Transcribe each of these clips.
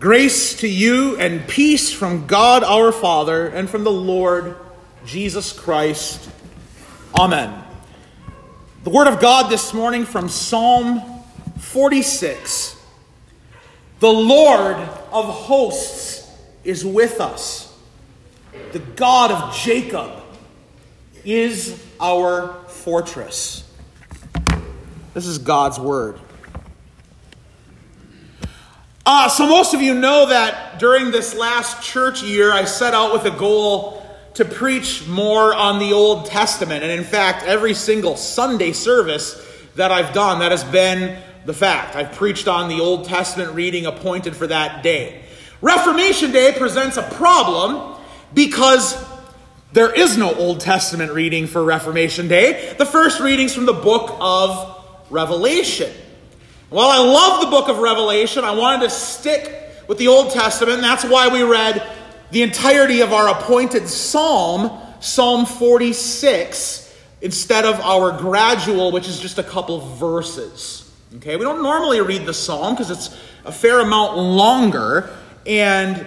Grace to you and peace from God our Father and from the Lord Jesus Christ. Amen. The Word of God this morning from Psalm 46. The Lord of hosts is with us. The God of Jacob is our fortress. This is God's Word. Uh, so, most of you know that during this last church year, I set out with a goal to preach more on the Old Testament. And in fact, every single Sunday service that I've done, that has been the fact. I've preached on the Old Testament reading appointed for that day. Reformation Day presents a problem because there is no Old Testament reading for Reformation Day. The first reading's from the book of Revelation. While I love the book of Revelation, I wanted to stick with the Old Testament, and that's why we read the entirety of our appointed psalm, Psalm 46, instead of our gradual, which is just a couple verses. Okay, we don't normally read the psalm because it's a fair amount longer, and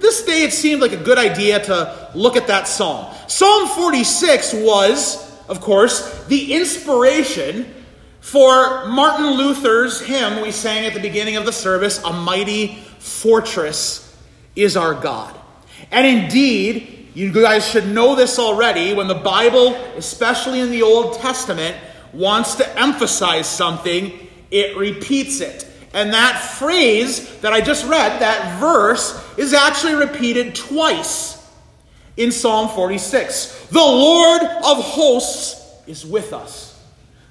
this day it seemed like a good idea to look at that psalm. Psalm 46 was, of course, the inspiration for Martin Luther's hymn we sang at the beginning of the service, A Mighty Fortress is Our God. And indeed, you guys should know this already, when the Bible, especially in the Old Testament, wants to emphasize something, it repeats it. And that phrase that I just read, that verse, is actually repeated twice in Psalm 46. The Lord of hosts is with us.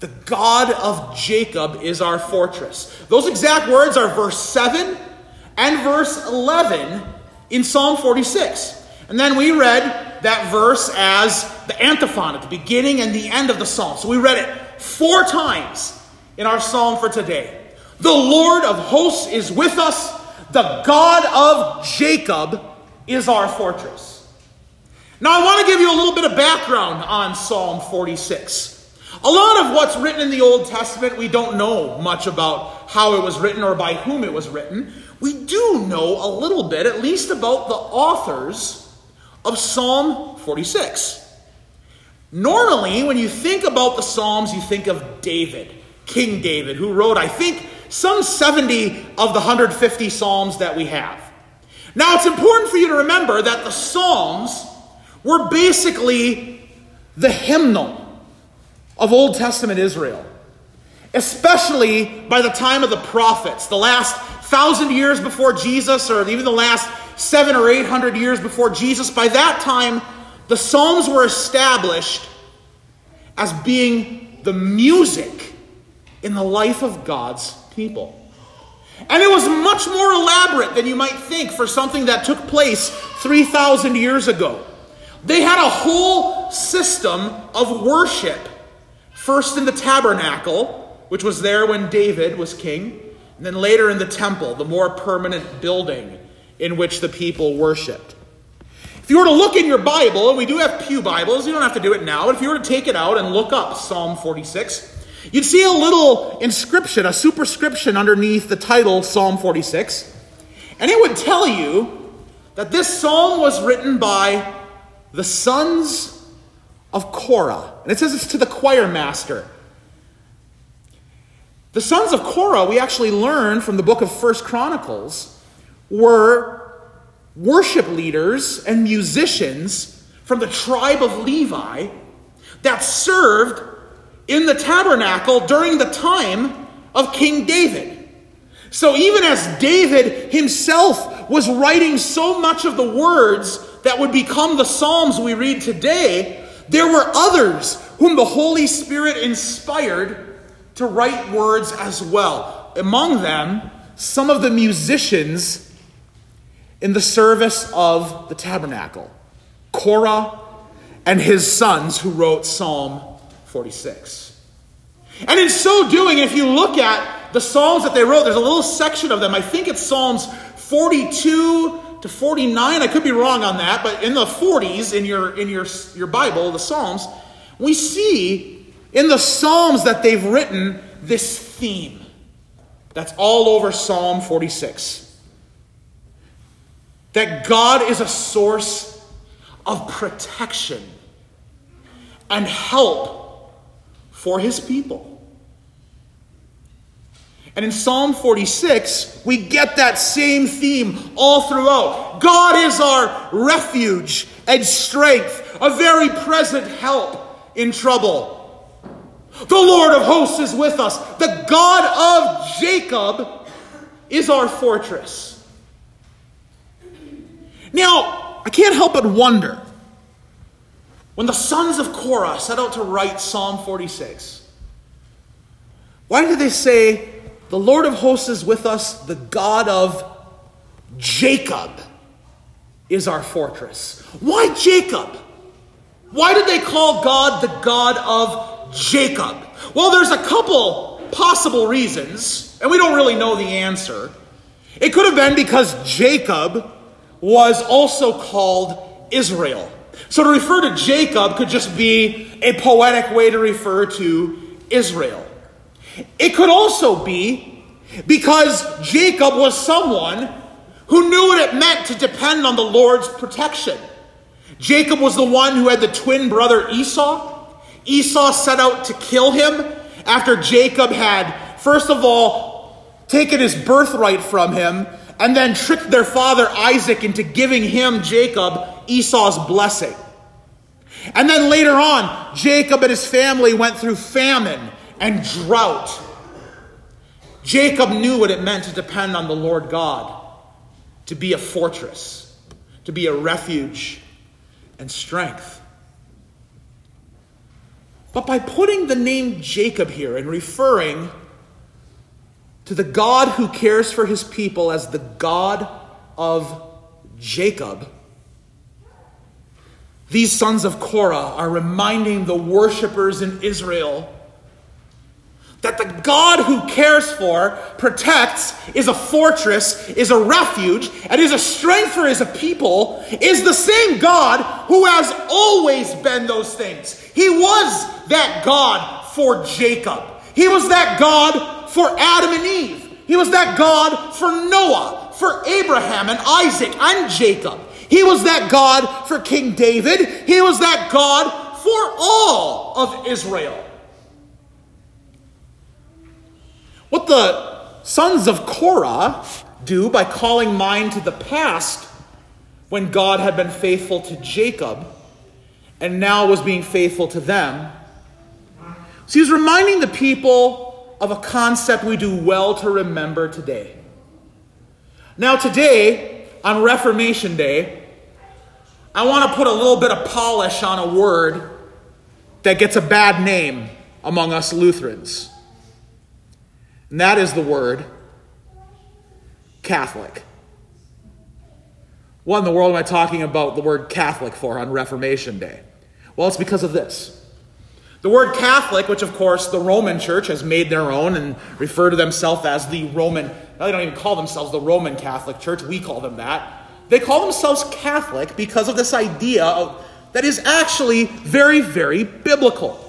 The God of Jacob is our fortress. Those exact words are verse 7 and verse 11 in Psalm 46. And then we read that verse as the antiphon at the beginning and the end of the psalm. So we read it four times in our psalm for today. The Lord of hosts is with us, the God of Jacob is our fortress. Now, I want to give you a little bit of background on Psalm 46. A lot of what's written in the Old Testament, we don't know much about how it was written or by whom it was written. We do know a little bit, at least about the authors of Psalm 46. Normally, when you think about the Psalms, you think of David, King David, who wrote, I think, some 70 of the 150 Psalms that we have. Now, it's important for you to remember that the Psalms were basically the hymnal of Old Testament Israel, especially by the time of the prophets, the last thousand years before Jesus, or even the last seven or eight hundred years before Jesus. By that time, the Psalms were established as being the music in the life of God's people. And it was much more elaborate than you might think for something that took place 3,000 years ago. They had a whole system of worship First in the tabernacle, which was there when David was king, and then later in the temple, the more permanent building in which the people worshiped. If you were to look in your Bible, and we do have Pew Bibles, you don't have to do it now, but if you were to take it out and look up Psalm 46, you'd see a little inscription, a superscription underneath the title Psalm 46. And it would tell you that this psalm was written by the sons of Korah. And it says it's to the choir master. The sons of Korah, we actually learn from the book of First Chronicles, were worship leaders and musicians from the tribe of Levi that served in the tabernacle during the time of King David. So even as David himself was writing so much of the words that would become the Psalms we read today, there were others whom the Holy Spirit inspired to write words as well. Among them, some of the musicians in the service of the tabernacle Korah and his sons, who wrote Psalm 46. And in so doing, if you look at the Psalms that they wrote, there's a little section of them. I think it's Psalms 42 to 49. I could be wrong on that, but in the 40s in your in your your Bible, the Psalms, we see in the Psalms that they've written this theme. That's all over Psalm 46. that God is a source of protection and help for his people. And in Psalm 46, we get that same theme all throughout. God is our refuge and strength, a very present help in trouble. The Lord of hosts is with us. The God of Jacob is our fortress. Now, I can't help but wonder when the sons of Korah set out to write Psalm 46, why did they say, The Lord of hosts is with us, the God of Jacob is our fortress? Why Jacob? Why did they call God the God of Jacob? Well, there's a couple possible reasons, and we don't really know the answer. It could have been because Jacob was also called Israel. So to refer to Jacob could just be a poetic way to refer to Israel. It could also be because Jacob was someone who knew what it meant to depend on the Lord's protection. Jacob was the one who had the twin brother Esau. Esau set out to kill him after Jacob had, first of all, taken his birthright from him and then tricked their father Isaac into giving him, Jacob, Esau's blessing. And then later on, Jacob and his family went through famine and drought. Jacob knew what it meant to depend on the Lord God, to be a fortress, to be a refuge and strength. But by putting the name Jacob here and referring to the God who cares for his people as the God of Jacob, these sons of Korah are reminding the worshippers in Israel that the God who cares for, protects, is a fortress, is a refuge, and is a strength for his people, is the same God who has always been those things. He was that God for Jacob. He was that God for Adam and Eve. He was that God for Noah, for Abraham and Isaac and Jacob. He was that God for King David. He was that God for all of Israel. The sons of Korah do by calling mind to the past when God had been faithful to Jacob and now was being faithful to them. So he's reminding the people of a concept we do well to remember today. Now, today, on Reformation Day, I want to put a little bit of polish on a word that gets a bad name among us Lutherans. And that is the word Catholic. What in the world am I talking about the word Catholic for on Reformation Day? Well, it's because of this. The word Catholic, which of course the Roman Church has made their own and refer to themselves as the Roman, they don't even call themselves the Roman Catholic Church, we call them that. They call themselves Catholic because of this idea of, that is actually very, very biblical.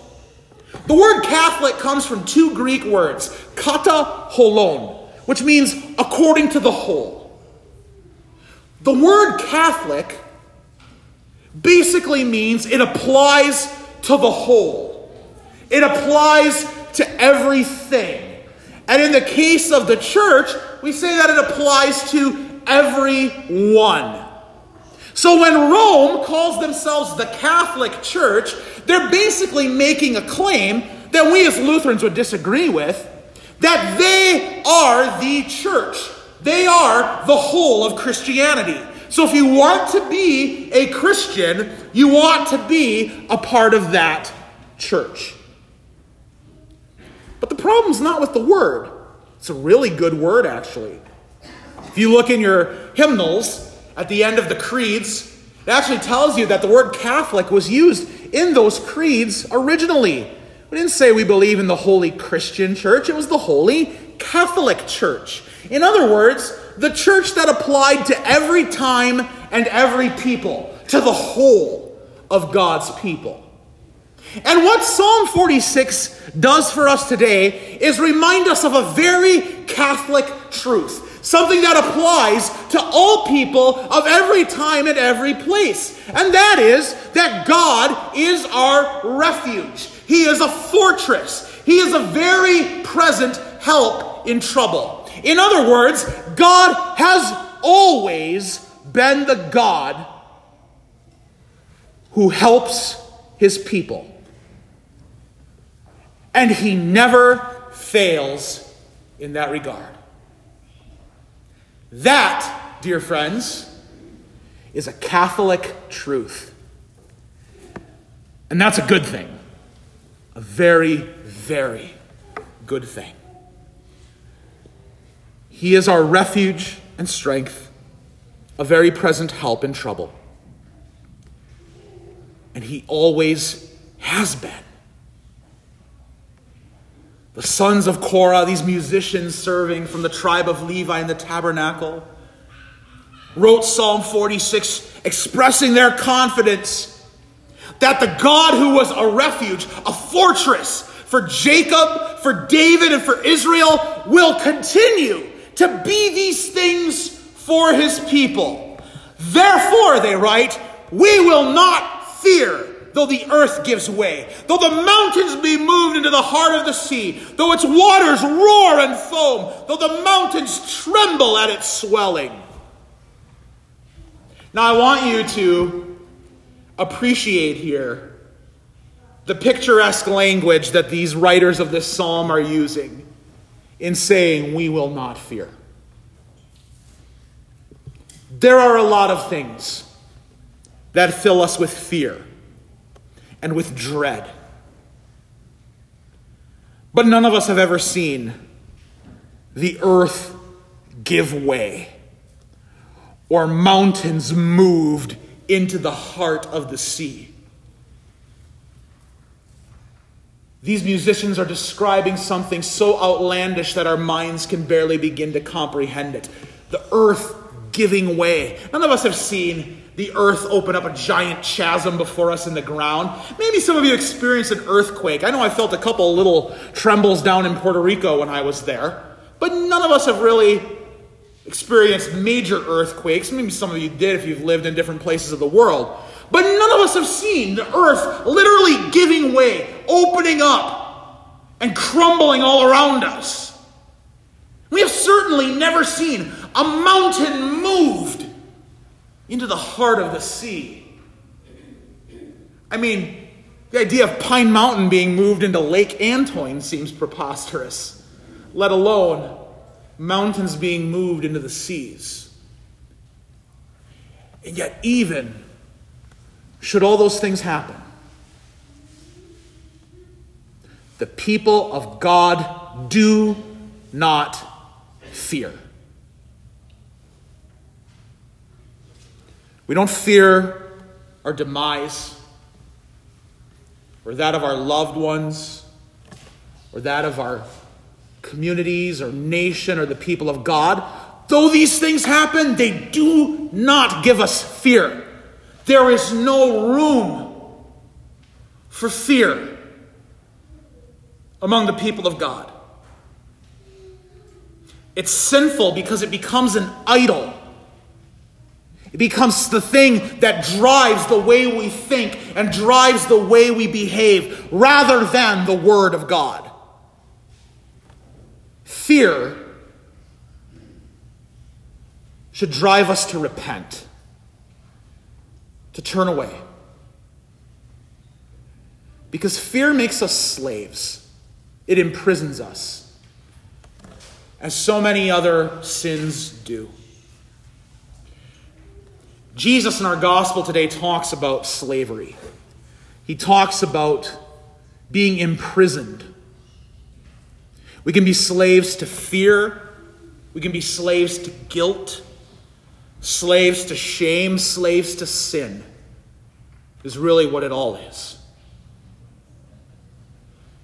The word Catholic comes from two Greek words, kata holon, which means according to the whole. The word Catholic basically means it applies to the whole, it applies to everything. And in the case of the church, we say that it applies to everyone. So when Rome calls themselves the Catholic Church, they're basically making a claim that we as Lutherans would disagree with that they are the church. They are the whole of Christianity. So if you want to be a Christian, you ought to be a part of that church. But the problem's not with the word. It's a really good word, actually. If you look in your hymnals, at the end of the creeds, it actually tells you that the word Catholic was used in those creeds originally. We didn't say we believe in the Holy Christian Church, it was the Holy Catholic Church. In other words, the church that applied to every time and every people, to the whole of God's people. And what Psalm 46 does for us today is remind us of a very Catholic truth something that applies to all people of every time and every place. And that is that God is our refuge. He is a fortress. He is a very present help in trouble. In other words, God has always been the God who helps his people. And he never fails in that regard. That, dear friends, is a Catholic truth. And that's a good thing. A very, very good thing. He is our refuge and strength, a very present help in trouble. And He always has been. The sons of Korah, these musicians serving from the tribe of Levi in the tabernacle, wrote Psalm 46 expressing their confidence that the God who was a refuge, a fortress for Jacob, for David, and for Israel will continue to be these things for his people. Therefore, they write, we will not fear though the earth gives way, though the mountains be moved into the heart of the sea, though its waters roar and foam, though the mountains tremble at its swelling. Now, I want you to appreciate here the picturesque language that these writers of this psalm are using in saying, We will not fear. There are a lot of things that fill us with fear and with dread. But none of us have ever seen the earth give way or mountains moved into the heart of the sea. These musicians are describing something so outlandish that our minds can barely begin to comprehend it. The earth giving way. None of us have seen the earth open up a giant chasm before us in the ground. Maybe some of you experienced an earthquake. I know I felt a couple little trembles down in Puerto Rico when I was there, but none of us have really experienced major earthquakes. Maybe some of you did if you've lived in different places of the world. But none of us have seen the earth literally giving way, opening up, and crumbling all around us. We have certainly never seen a mountain moved into the heart of the sea. I mean, the idea of Pine Mountain being moved into Lake Antoine seems preposterous, let alone mountains being moved into the seas. And yet, even should all those things happen, the people of God do not fear. We don't fear our demise or that of our loved ones or that of our communities or nation or the people of God. Though these things happen, they do not give us fear. There is no room for fear among the people of God. It's sinful because it becomes an idol it becomes the thing that drives the way we think and drives the way we behave rather than the Word of God. Fear should drive us to repent, to turn away. Because fear makes us slaves, it imprisons us, as so many other sins do. Jesus in our gospel today talks about slavery. He talks about being imprisoned. We can be slaves to fear, we can be slaves to guilt, slaves to shame, slaves to sin, is really what it all is.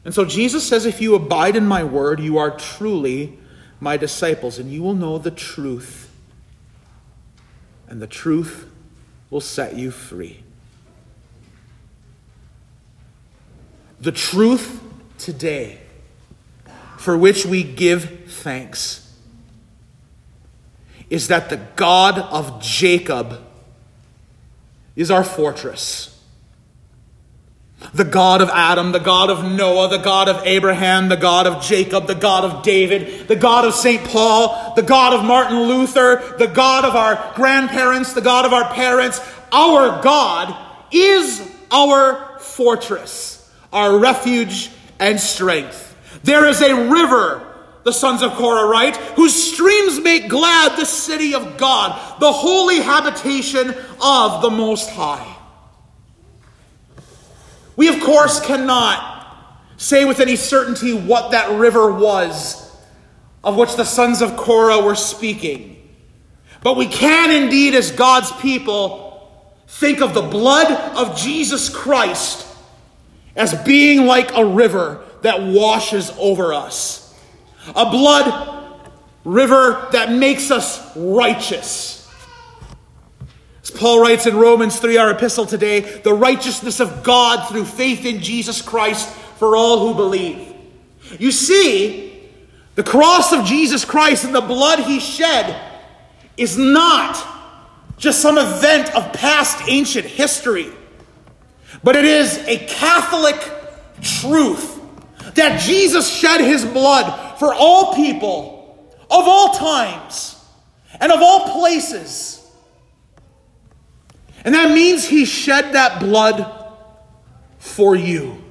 And so Jesus says, If you abide in my word, you are truly my disciples, and you will know the truth and the truth will set you free. The truth today for which we give thanks is that the God of Jacob is our fortress. The God of Adam, the God of Noah, the God of Abraham, the God of Jacob, the God of David, the God of St. Paul, the God of Martin Luther, the God of our grandparents, the God of our parents. Our God is our fortress, our refuge and strength. There is a river, the sons of Korah write, whose streams make glad the city of God, the holy habitation of the Most High. We, of course, cannot say with any certainty what that river was of which the sons of Korah were speaking. But we can indeed, as God's people, think of the blood of Jesus Christ as being like a river that washes over us. A blood river that makes us righteous. Paul writes in Romans 3, our epistle today, the righteousness of God through faith in Jesus Christ for all who believe. You see, the cross of Jesus Christ and the blood he shed is not just some event of past ancient history, but it is a Catholic truth that Jesus shed his blood for all people of all times and of all places. And that means he shed that blood for you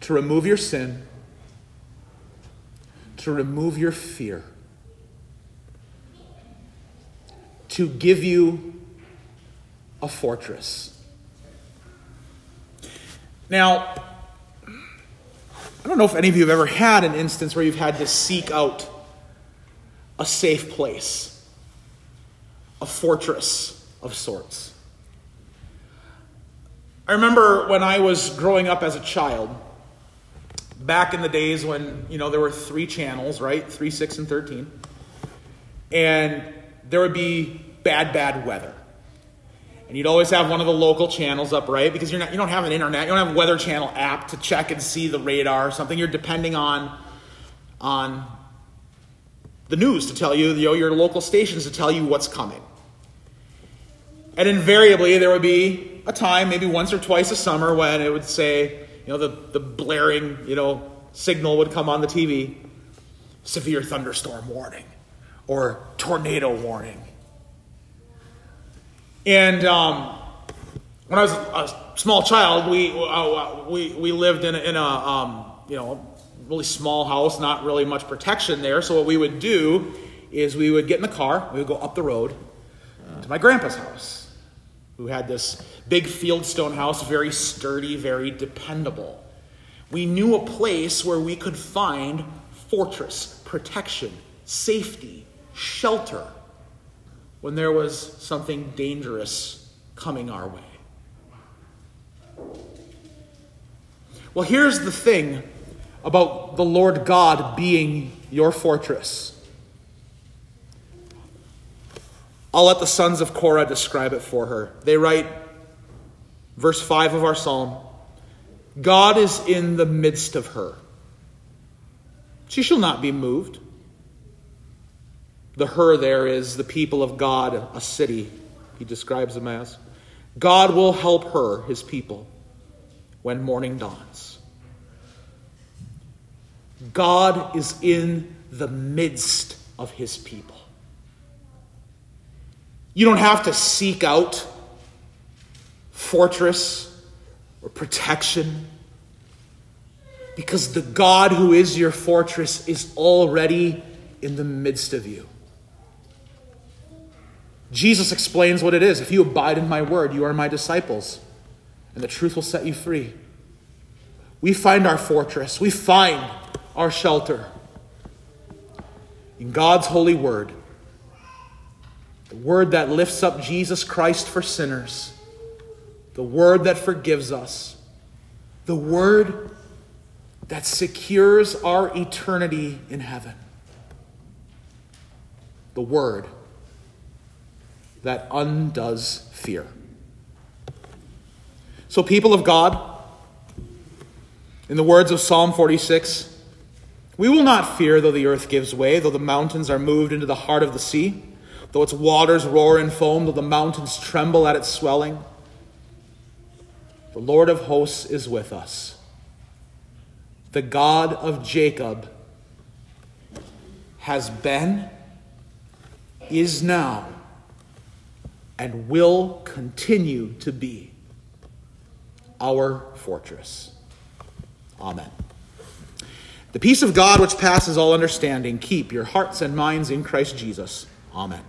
to remove your sin, to remove your fear, to give you a fortress. Now, I don't know if any of you have ever had an instance where you've had to seek out a safe place, a fortress of sorts. I remember when I was growing up as a child, back in the days when, you know, there were three channels, right? 3, 6, and 13. And there would be bad, bad weather. And you'd always have one of the local channels up, right? Because you're not, you don't have an internet, you don't have a Weather Channel app to check and see the radar or something. You're depending on, on the news to tell you, you know, your local stations to tell you what's coming. And invariably, there would be a time, maybe once or twice a summer, when it would say, you know, the, the blaring, you know, signal would come on the TV severe thunderstorm warning or tornado warning and um, when I was a small child, we uh, we we lived in a, in a um, you know really small house, not really much protection there. So what we would do is we would get in the car, we would go up the road to my grandpa's house, who had this big fieldstone house, very sturdy, very dependable. We knew a place where we could find fortress, protection, safety, shelter when there was something dangerous coming our way. Well, here's the thing about the Lord God being your fortress. I'll let the sons of Korah describe it for her. They write, verse 5 of our psalm God is in the midst of her. She shall not be moved. The her there is the people of God, a city, he describes them as. God will help her, his people, when morning dawns. God is in the midst of his people. You don't have to seek out fortress or protection because the God who is your fortress is already in the midst of you. Jesus explains what it is. If you abide in my word, you are my disciples, and the truth will set you free. We find our fortress, we find our shelter in God's holy word. The word that lifts up Jesus Christ for sinners, the word that forgives us, the word that secures our eternity in heaven. The word that undoes fear. So, people of God, in the words of Psalm 46, We will not fear though the earth gives way, though the mountains are moved into the heart of the sea, though its waters roar and foam, though the mountains tremble at its swelling. The Lord of hosts is with us. The God of Jacob has been, is now, and will continue to be our fortress. Amen. The peace of God, which passes all understanding, keep your hearts and minds in Christ Jesus. Amen.